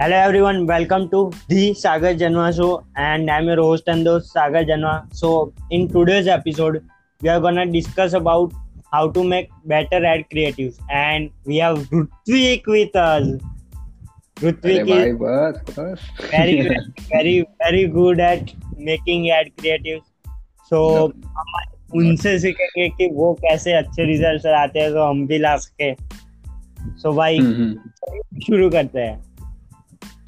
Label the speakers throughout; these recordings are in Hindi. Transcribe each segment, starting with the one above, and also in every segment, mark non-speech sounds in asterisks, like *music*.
Speaker 1: Hello everyone, welcome to the Sagar Janwa show and I'm your host and host Sagar Janwa. So in today's episode, we are gonna discuss about how to make better ad creatives and we have Rutvik with us. Rutvik is
Speaker 2: बस बस
Speaker 1: very very very good at making ad creatives. So हम उनसे सीखेंगे कि वो कैसे अच्छे रिज़ल्ट लाते हैं तो हम भी ला सके. So भाई
Speaker 2: हम्म, हम्म।
Speaker 1: शुरू करते हैं.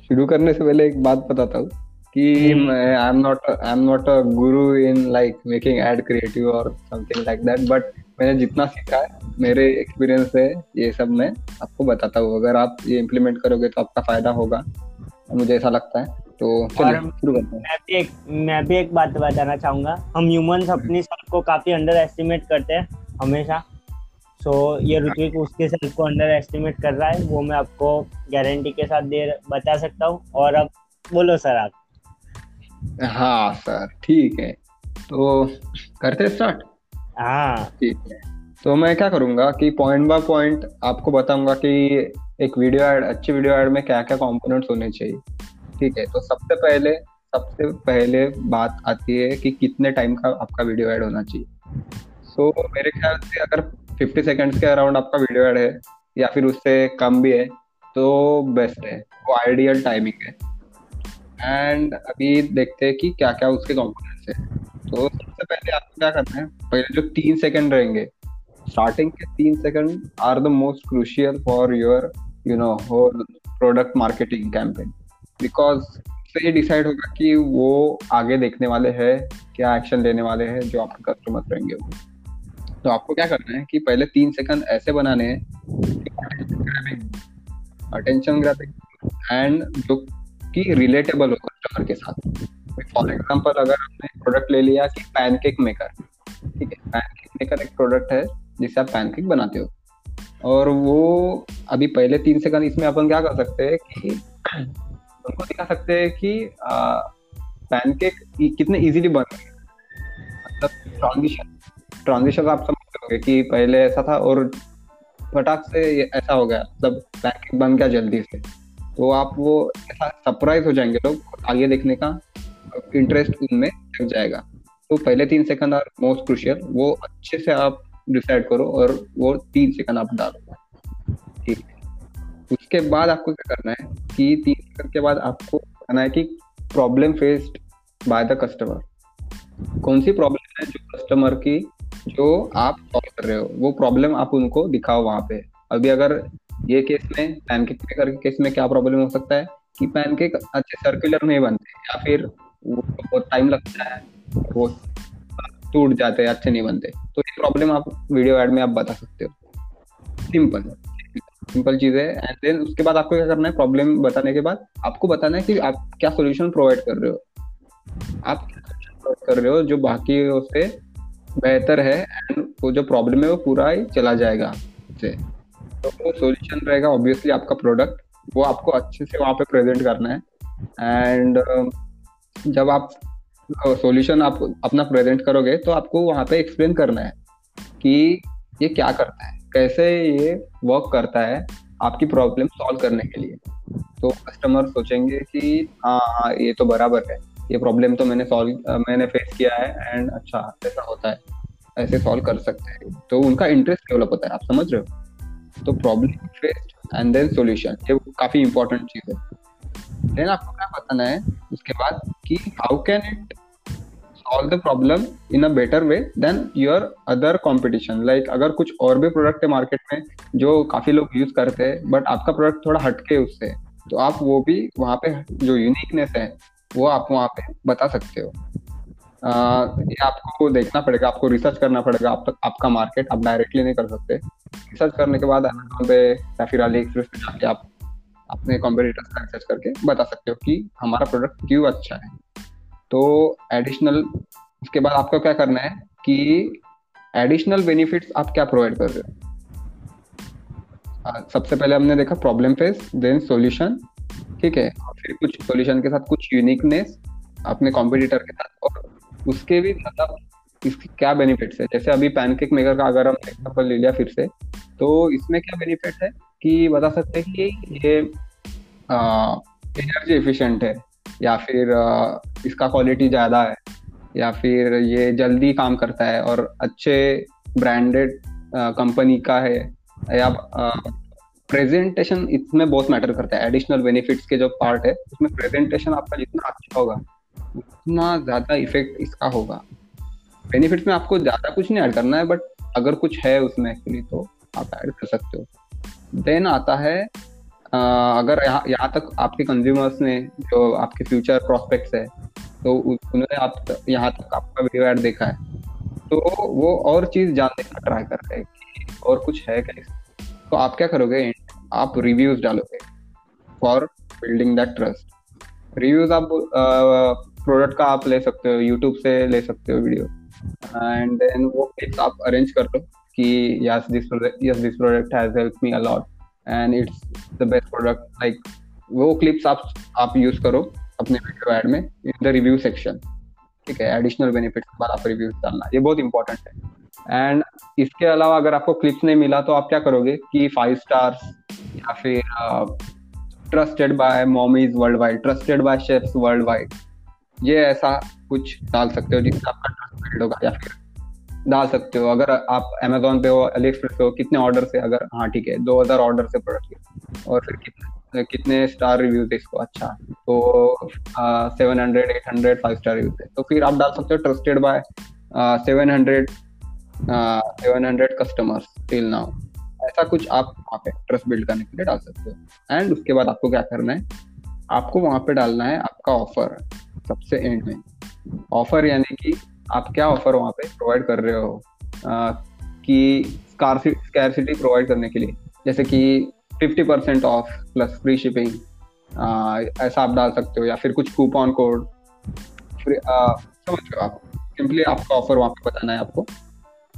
Speaker 2: शुरू करने से पहले एक बात बताता हूँ कि
Speaker 1: हम्म।
Speaker 2: I am not I am not a guru in like making ad creative और समथिंग लाइक दैट बट मैंने जितना सीखा है मेरे एक्सपीरियंस से ये सब मैं आपको बताता हूँ। अगर आप ये इम्प्लीमेंट करोगे तो आपका फ़ायदा होगा मुझे ऐसा लगता है। तो
Speaker 1: और-
Speaker 2: शुरू करते हैं।
Speaker 1: मैं भी एक मैं भी एक बात बताना चाहूँगा। हम ह्यूमंस अपनी सेल्फ को काफ़ी अंडर एस्टिमेट करते हैं हमेशा। सो ये ऋत्विक उसके सेल्फ को अंडर एस्टिमेट कर रहा है वो मैं आपको गारंटी के साथ दे बता सकता हूँ। और अब बोलो सर आप।
Speaker 2: हाँ सर ठीक है। तो करते स्टार्ट
Speaker 1: हाँ।
Speaker 2: ठीक है। तो मैं क्या करूँगा कि पॉइंट बाय पॉइंट आपको बताऊँगा कि एक वीडियो ऐड अच्छी वीडियो ऐड में क्या क्या कंपोनेंट्स होने चाहिए। ठीक है तो सबसे पहले सबसे पहले बात आती है कि कितने टाइम का आपका वीडियो ऐड होना चाहिए। सो मेरे ख्याल से अगर 50 सेकंड्स के अराउंड आपका वीडियो ऐड है, या फिर उससे कम भी है तो बेस्ट है। वो आइडियल टाइमिंग है। एंड अभी देखते हैं कि क्या क्या उसके कंपोनेंट्स है। तो सबसे पहले आपको क्या करना है, पहले जो तीन सेकेंड रहेंगे स्टार्टिंग के तीन second are the most crucial for your you know whole product marketing campaign because से ये डिसाइड होगा कि वो आगे देखने वाले हैं, क्या एक्शन लेने वाले हैं, जो आपके कस्टमर रहेंगे वो। तो आपको क्या करना है कि पहले तीन सेकंड ऐसे बनाने हैं अटेंशन ग्रैबिंग एंड जो कि रिलेटेबल हो कस्टमर के साथ। फॉर एग्जांपल अगर आपने प्रोडक्ट ले लिया कि पैनकेक मेकर ठीक है? पैनकेक मेकर एक प्रोडक्ट है जिससे आप पैनकेक बनाते हो। और वो अभी पहले तीन सेकंड इसमें अपन क्या कर सकते हैं कि उनको दिखा सकते हैं कि पैनकेक कितने इजीली बन रहे हैं। मतलब ट्रांजिशन ट्रांजिशन आप समझ लोगे कि पहले ऐसा था और फटाक से ऐसा हो गया मतलब पैनकेक बन गया जल्दी से। तो आप वो ऐसा सरप्राइज़ हो जाएँगे लोग आगे देखने का इंटरेस्ट उनमें लग जाएगा। तो पहले तीन सेकंड आर मोस्ट क्रुशियल वो अच्छे से आप डिसाइड करो और वो तीन सेकंड आप डालो। ठीक। है उसके बाद आपको क्या करना है कि तीन सेकंड के बाद आपको करना है कि problem faced by the customer कौन सी प्रॉब्लम है जो कस्टमर की जो आप सॉल्व कर रहे हो, वो प्रॉब्लम आप उनको दिखाओ वहाँ पे। अभी अगर ये केस में पैनकेक मेकर के केस में क्या प्रॉब्लम हो सकता है कि पैनकेक अच्छे सर्कुलर नहीं बनते, या फिर बहुत टाइम लगता है, वो टूट जाते हैं, अच्छे नहीं बनते। तो ये प्रॉब्लम आप वीडियो एड में आप बता सकते हो। सिंपल सिंपल चीज़ है। एंड देन उसके बाद आपको क्या करना है प्रॉब्लम बताने के बाद आपको बताना है कि आप क्या सोल्यूशन प्रोवाइड कर रहे हो। आप कर रहे हो जो बाकी से बेहतर है एंड वो जो प्रॉब्लम है वो पूरा ही चला जाएगा से तो वो सोल्यूशन रहेगा ऑब्वियसली आपका प्रोडक्ट वो आपको अच्छे से वहाँ पे प्रेजेंट करना है। एंड जब आप सॉल्यूशन आप अपना प्रेजेंट करोगे तो आपको वहाँ पे एक्सप्लेन करना है कि ये क्या करता है, कैसे ये वर्क करता है आपकी प्रॉब्लम सॉल्व करने के लिए। तो कस्टमर सोचेंगे कि हाँ हाँ ये तो बराबर है। ये प्रॉब्लम तो मैंने सॉल्व मैंने फेस किया है एंड अच्छा ऐसा होता है, ऐसे सॉल्व कर सकते हैं। तो उनका इंटरेस्ट डेवलप होता है, आप समझ रहे हो? तो problem faced and then solution ये काफ़ी इंपॉर्टेंट चीज़ है। देन आपको क्या बताना है, उसके बाद कि how can it solve the problem in a better way than your other competition like अगर कुछ और भी प्रोडक्ट है मार्केट में, जो काफ़ी लोग यूज़ करते हैं बट आपका प्रोडक्ट थोड़ा हटके उससे तो आप वो भी वहाँ पे जो यूनिकनेस है वो आप वहाँ पे बता सकते हो। uh, ये आपको देखना पड़ेगा आपको रिसर्च करना पड़ेगा आप तक आपका मार्केट आप डायरेक्टली नहीं कर सकते। रिसर्च करने के बाद अमेजोन पे या फिर अली एक्सप्रेस पे जाके आप अपने कॉम्पिटिटर्स का रिसर्च करके बता सकते हो कि हमारा प्रोडक्ट क्यों अच्छा है। तो एडिशनल उसके बाद आपको क्या करना है कि एडिशनल बेनिफिट्स आप क्या प्रोवाइड कर रहे हो? सबसे पहले हमने देखा प्रॉब्लम फेस देन सॉल्यूशन ठीक है? फिर कुछ सॉल्यूशन के साथ कुछ यूनिकनेस अपने कॉम्पिटिटर के साथ और उसके भी मतलब इसके क्या बेनिफिट्स है? जैसे अभी पैनकेक मेकर का अगर हम एग्ज़ाम्पल ले लिया फिर से तो इसमें क्या बेनिफिट है कि बता सकते हैं कि ये एनर्जी एफिशिएंट है या फिर आ, इसका क्वालिटी ज़्यादा है या फिर ये जल्दी काम करता है और अच्छे ब्रांडेड कंपनी का है या प्रेजेंटेशन इसमें बहुत मैटर करता है। एडिशनल बेनिफिट्स के जो पार्ट है, उसमें प्रेजेंटेशन आपका जितना अच्छा होगा, उतना ज़्यादा इफ़ेक्ट इसका होगा। बेनिफिट्स में आपको ज़्यादा कुछ नहीं ऐड करना है बट अगर कुछ है उसमें एक्चुअली तो आप ऐड कर सकते हो। देन आता है अगर यहाँ यहाँ तक आपके कंज्यूमर्स ने जो आपके फ्यूचर प्रोस्पेक्ट्स है तो उन्होंने आप यहाँ तक आपका वीडियो ऐड देखा है। तो वो और चीज़ जानने का ट्राई कर रहे हैं और कुछ है क्या तो आप क्या करोगे? आप रिव्यूज़ डालोगे for building that trust reviews आप प्रोडक्ट का आप ले सकते हो यूट्यूब से ले सकते हो वीडियो एंड देन वो क्लिप्स आप अरेंज कर लो कि yes this yes this product has help me a lot and it's the best product like वो क्लिप्स आप आप यूज़ करो अपने वीडियो ऐड में इन द रिव्यू सेक्शन ठीक है? एडिशनल बेनिफिट्स के बाद आप रिव्यूज़ डालना, ये बहुत इंपॉर्टेंट है। एंड इसके अलावा अगर आपको क्लिप्स नहीं मिला तो आप क्या करोगे कि फाइव स्टार्स या फिर trusted by mommies world wide trusted by chefs world wide ये ऐसा कुछ डाल सकते हो जिससे आपका ट्रस्ट बिल्ड होगा या फिर डाल सकते हो। अगर आप अमेजोन पे हो अली पे हो, कितने ऑर्डर से अगर हाँ ठीक है, दो हज़ार ऑर्डर से प्रोडक्ट और फिर कितने कितने स्टार रिव्यूज़ है इसको अच्छा तो seven hundred eight hundred five star reviews है। तो फिर आप डाल सकते हो trusted by seven hundred seven hundred customers till now ऐसा कुछ आप वहाँ पे ट्रस्ट बिल्ड करने के लिए डाल सकते हो। एंड उसके बाद आपको क्या करना है? आपको वहाँ पे डालना है आपका ऑफ़र सबसे एंड में। ऑफ़र यानी कि आप क्या ऑफ़र वहाँ पे प्रोवाइड कर रहे हो? आ, कि स्कैरसिटी प्रोवाइड करने के लिए। जैसे कि fifty percent off plus free shipping ऐसा आप डाल सकते हो या फिर कुछ कूपन कोड समझ आप? सिंपली आपका ऑफ़र वहाँ पे बताना है आपको।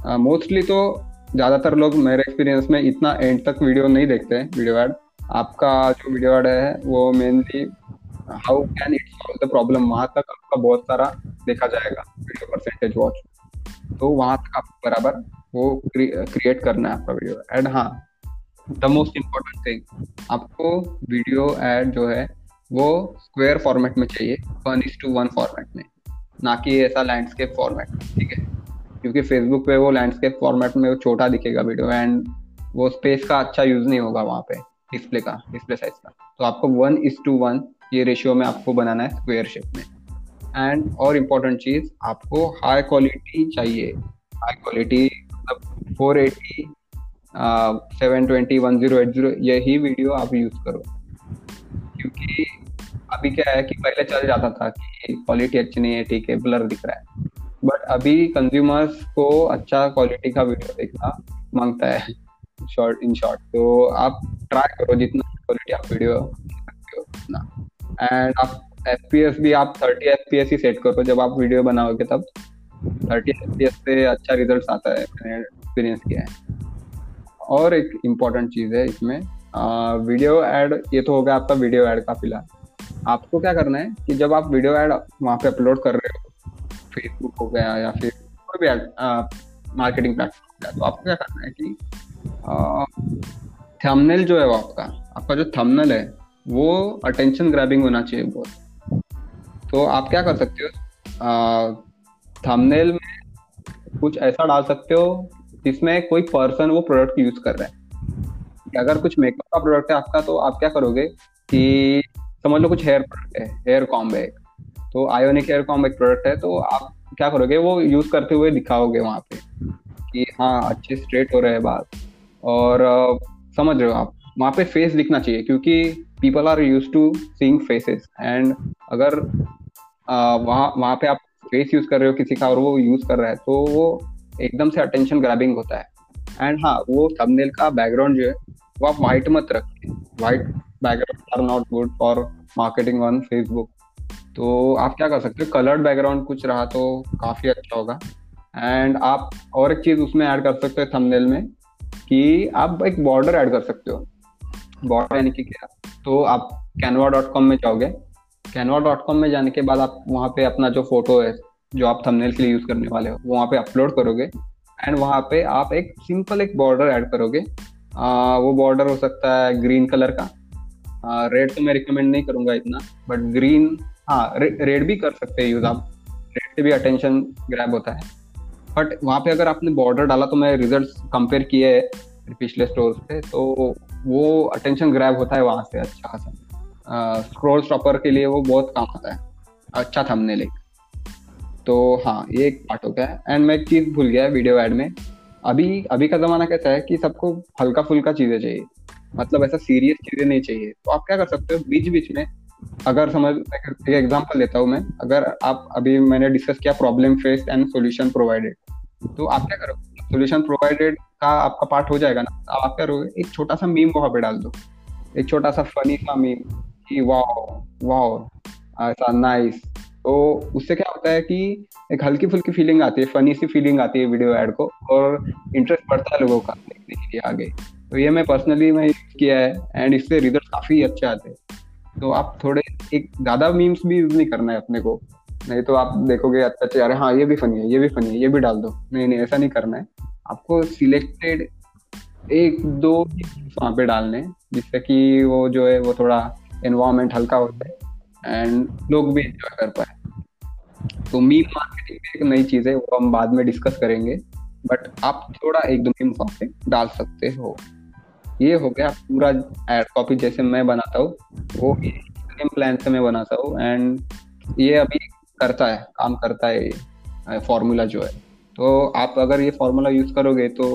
Speaker 2: मोस्टली तो ज़्यादातर लोग मेरे एक्सपीरियंस में इतना एंड तक वीडियो नहीं देखते हैं वीडियो एड आपका जो वीडियो एड है, वो mainly how can it solve the problem वहाँ तक आपका बहुत सारा देखा जाएगा वीडियो परसेंटेज वॉच तो वहाँ तक आपको बराबर वो क्रिएट करना है आपका वीडियो एड हाँ द मोस्ट इम्पोर्टेंट थिंग आपको वीडियो एड जो है, वो स्क्वेयर फॉर्मेट में चाहिए one is to one format में. ना कि ऐसा लैंडस्केप फॉर्मेट ठीक है? क्योंकि फेसबुक पे वो लैंडस्केप फॉर्मेट में वो छोटा दिखेगा वीडियो एंड वो स्पेस का अच्छा यूज़ नहीं होगा वहाँ पे डिस्प्ले का डिस्प्ले साइज़ का। तो आपको वन इज़ टू वन ये रेशियो में आपको बनाना है स्क्वेयर शेप में। एंड और इम्पोर्टेंट चीज़, आपको हाई क्वालिटी चाहिए। हाई क्वालिटी मतलब four eighty seven twenty one zero eight zero यही वीडियो आप यूज़ करो। क्योंकि अभी क्या है कि पहले चल जाता था कि क्वालिटी अच्छी नहीं है, ठीक है ब्लर दिख रहा है। बट अभी कंज्यूमर्स को अच्छा क्वालिटी का वीडियो देखना माँगता है शॉर्ट इन शॉर्ट तो आप ट्राई करो जितना क्वालिटी आप वीडियो उतना। एंड आप एफ़ भी, आप थर्टी एफ़ पी एस ही सेट करो। जब आप वीडियो बनाओगे तब थर्टी एफ़ पी एस से अच्छा रिज़ल्ट आता है, मैंने एक्सपीरियंस किया है। और एक इंपॉर्टेंट चीज़ है इसमें वीडियो एड ये तो होगा आपका वीडियो एड का फ़िलहाल। आपको क्या करना है कि जब आप वीडियो एड वहाँ पे अपलोड कर रहे हो फेसबुक हो गया या फिर कोई भी मार्केटिंग प्लेटफॉर्म हो गया तो आपको क्या करना है कि थंबनेल जो है वो आपका आपका जो थंबनेल है, वो अटेंशन ग्रैबिंग होना चाहिए बहुत। तो आप क्या कर सकते हो थंबनेल में कुछ ऐसा डाल सकते हो, जिसमें कोई पर्सन वो प्रोडक्ट यूज़ कर रहा है। अगर कुछ मेकअप का प्रोडक्ट है आपका तो आप क्या करोगे कि, समझ लो कुछ हेयर प्रोडक्ट है हेयर कॉम्ब है तो आयोनिक हेयर कॉम्ब एक प्रोडक्ट है तो आप क्या करोगे, वो यूज़ करते हुए दिखाओगे वहाँ पे कि हाँ अच्छे स्ट्रेट हो रहे हैं बात और समझ रहे हो आप, वहाँ पे फेस दिखना चाहिए, क्योंकि people are use to seeing faces and अगर वहाँ वहाँ पे आप फेस यूज़ कर रहे हो किसी का और वो यूज़ कर रहा है तो वो एकदम से अटेंशन ग्रैबिंग होता है। एंड हाँ वो थंबनेल का बैकग्राउंड जो है, वो आप व्हाइट मत रखिए white background are not good for marketing on Facebook तो आप क्या कर सकते हो कलर्ड बैकग्राउंड कुछ रहा तो काफ़ी अच्छा होगा। एंड आप और एक चीज़ उसमें ऐड कर सकते हो थंबनेल में कि आप एक बॉर्डर ऐड कर सकते हो। बॉर्डर यानी कि क्या? तो आप कैनवा डॉट कॉम में जाओगे। कैनवा डॉट कॉम में जाने के बाद आप वहाँ पे अपना जो फ़ोटो है जो आप थंबनेल के लिए यूज़ करने वाले हो वो वहाँ पे अपलोड करोगे। एंड वहाँ पे आप एक सिंपल एक बॉर्डर ऐड करोगे। आ, वो बॉर्डर हो सकता है ग्रीन कलर का। रेड तो मैं रिकमेंड नहीं करूँगा इतना बट ग्रीन हाँ रे, रेड भी कर सकते हैं यूज़ आप। रेड से भी अटेंशन ग्रैब होता है। बट वहाँ पे अगर आपने बॉर्डर डाला तो मैं रिज़ल्ट कंपेयर किए हैं पिछले स्टोर से तो वो अटेंशन ग्रैब होता है वहाँ से अच्छा खासा। स्क्रोल स्टॉपर के लिए वो बहुत काम आता है। अच्छा थंबनेल एक। तो हाँ ये एक पार्ट हो गया। एंड मैं एक चीज़ भूल गया वीडियो एड में। अभी अभी का जमाना कैसा है कि सबको हल्का फुल्का चीज़ें चाहिए। मतलब ऐसा सीरियस चीज़ें नहीं चाहिए। तो आप क्या कर सकते हो बीच बीच में अगर समझ, एक एग्जांपल लेता हूँ मैं। अगर आप, अभी मैंने डिस्कस किया problem face and solution provided तो आप क्या करोगे सॉल्यूशन प्रोवाइडेड का आपका पार्ट हो जाएगा ना। तो आप क्या करोगे, एक छोटा सा मीम वहाँ पे डाल दो। एक छोटा सा फनी सा मीम कि वाओ वाओ ऐसा नाइस तो उससे क्या होता है कि एक हल्की फुल्की फीलिंग आती है फनी सी फीलिंग आती है वीडियो एड को और इंटरेस्ट बढ़ता है लोगों का देखने के लिए आगे। तो ये मैं पर्सनली मैं यूज़ किया है एंड इससे रिज़ल्ट काफ़ी अच्छे आते हैं। तो आप थोड़े एक ज़्यादा मीम्स भी यूज़ नहीं करना है अपने को। नहीं तो आप देखोगे अच्छा अच्छा अरे हाँ ये भी फनी है, ये भी फनी है, ये भी डाल दो। नहीं नहीं, ऐसा नहीं करना है। आपको सिलेक्टेड एक, दो वहाँ पे डालने जिससे कि वो जो है, वो थोड़ा एनवायरमेंट हल्का है एंड लोग भी एंजॉय कर पाए। तो मीम मार्केटिंग एक नई चीज़ है, वो हम बाद में डिस्कस करेंगे बट आप थोड़ा एक दो मीम वहाँ पे डाल सकते हो। ये हो गया पूरा एड कॉपी जैसे मैं बनाता हूँ, वो सेम प्लान से मैं बनाता हूँ एंड ये अभी करता है, काम करता है फॉर्मूला जो है। तो आप अगर ये फॉर्मूला यूज़ करोगे तो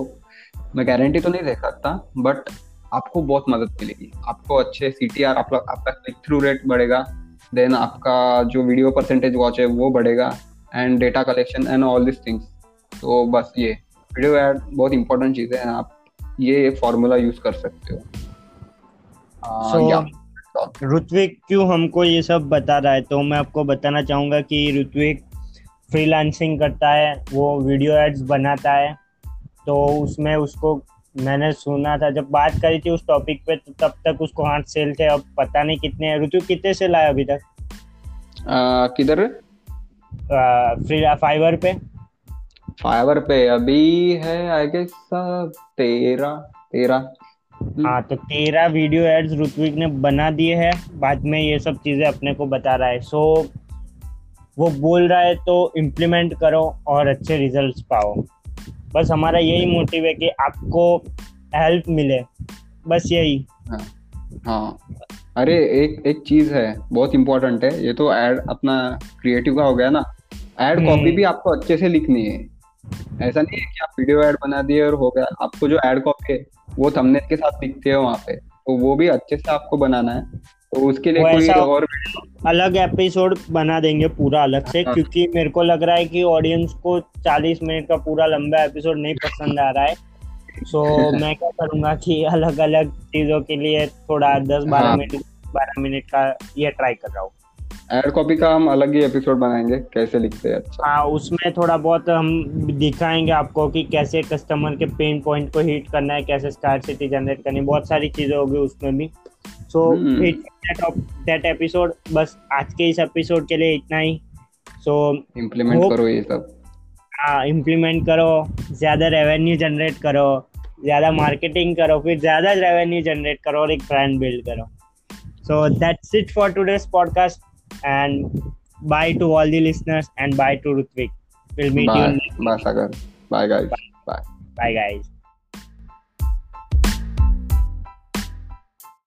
Speaker 2: मैं गारंटी तो नहीं दे सकता बट आपको बहुत मदद मिलेगी। आपको अच्छे सी टी आर आपका क्लिक थ्रू रेट बढ़ेगा देन आपका जो वीडियो परसेंटेज वॉच है वो बढ़ेगा and data collection and all this things तो बस ये वीडियो एड बहुत इंपॉर्टेंट चीज़ है, आप ये फॉर्मूला यूज़ कर सकते हो।
Speaker 1: so, ऋत्विक क्यों हमको ये सब बता रहा है? तो मैं आपको बताना चाहूँगा कि ऋत्विक फ्रीलांसिंग करता है वो वीडियो एड्स बनाता है तो उसमें उसको मैंने सुना था जब बात करी थी उस टॉपिक पे तो तब तक उसको आठ सेल थे अब पता नहीं कितने ऋतु कितने सेल आए अभी तक?
Speaker 2: किधर?
Speaker 1: फ्री फाइवर पे।
Speaker 2: फाइवर पे अभी है आई गेस तेरह तेरह।
Speaker 1: हाँ तो तेरह वीडियो एड्स ऋत्विक ने बना दिए हैं। बाद में ये सब चीज़ें अपने को बता रहा है। सो वो बोल रहा है तो इम्प्लीमेंट करो और अच्छे रिजल्ट्स पाओ। बस हमारा यही मोटिव है कि आपको हेल्प मिले। बस यही।
Speaker 2: हाँ, हाँ। अरे एक एक चीज़ है बहुत इंपॉर्टेंट है। ये तो एड अपना क्रिएटिव का हो गया ना। Ad copy hmm. भी आपको अच्छे से लिखनी है। ऐसा नहीं है कि आप वीडियो ऐड बना दिए और हो गया। आपको जो ऐड कॉपी है वो थंबनेल के साथ दिखते हैं वहाँ पे। तो वो भी अच्छे से आपको बनाना है। तो उसके लिए कोई और
Speaker 1: अलग एपिसोड बना देंगे पूरा अलग से हाँ। क्योंकि मेरे को लग रहा है कि ऑडियंस को 40 मिनट का पूरा लंबा एपिसोड नहीं पसंद आ रहा है। सो so, *laughs* मैं क्या करूँगा कि अलग अलग चीज़ों के लिए थोड़ा दस बारह हाँ। मिनट 12 मिनट का ये ट्राई कर रहा हूँ।
Speaker 2: एड कॉपी का हम अलग ही एपिसोड बनाएँगे कैसे लिखते हैं? अच्छा।
Speaker 1: हाँ उसमें थोड़ा बहुत हम दिखाएँगे आपको कि कैसे कस्टमर के पेन पॉइंट को हिट करना है कैसे सिटी जनरेट करनी है बहुत सारी चीज़ें होगी उसमें भी। सो दैट एपिसोड बस आज के इस एपिसोड के लिए इतना ही। सो
Speaker 2: so, इम्प्लीमेंट करो ये सब।
Speaker 1: हाँ इम्प्लीमेंट करो ज़्यादा रेवेन्यू जनरेट करो ज़्यादा मार्केटिंग करो फिर ज़्यादा रेवेन्यू जनरेट करो और एक ब्रांड बिल्ड करो। So that's it for today's podcast and bye to all the listeners and bye to Rutvik.
Speaker 2: We'll meet bye. you. Next. Bye, Sagar. Bye, guys.
Speaker 1: Bye. Bye, bye guys.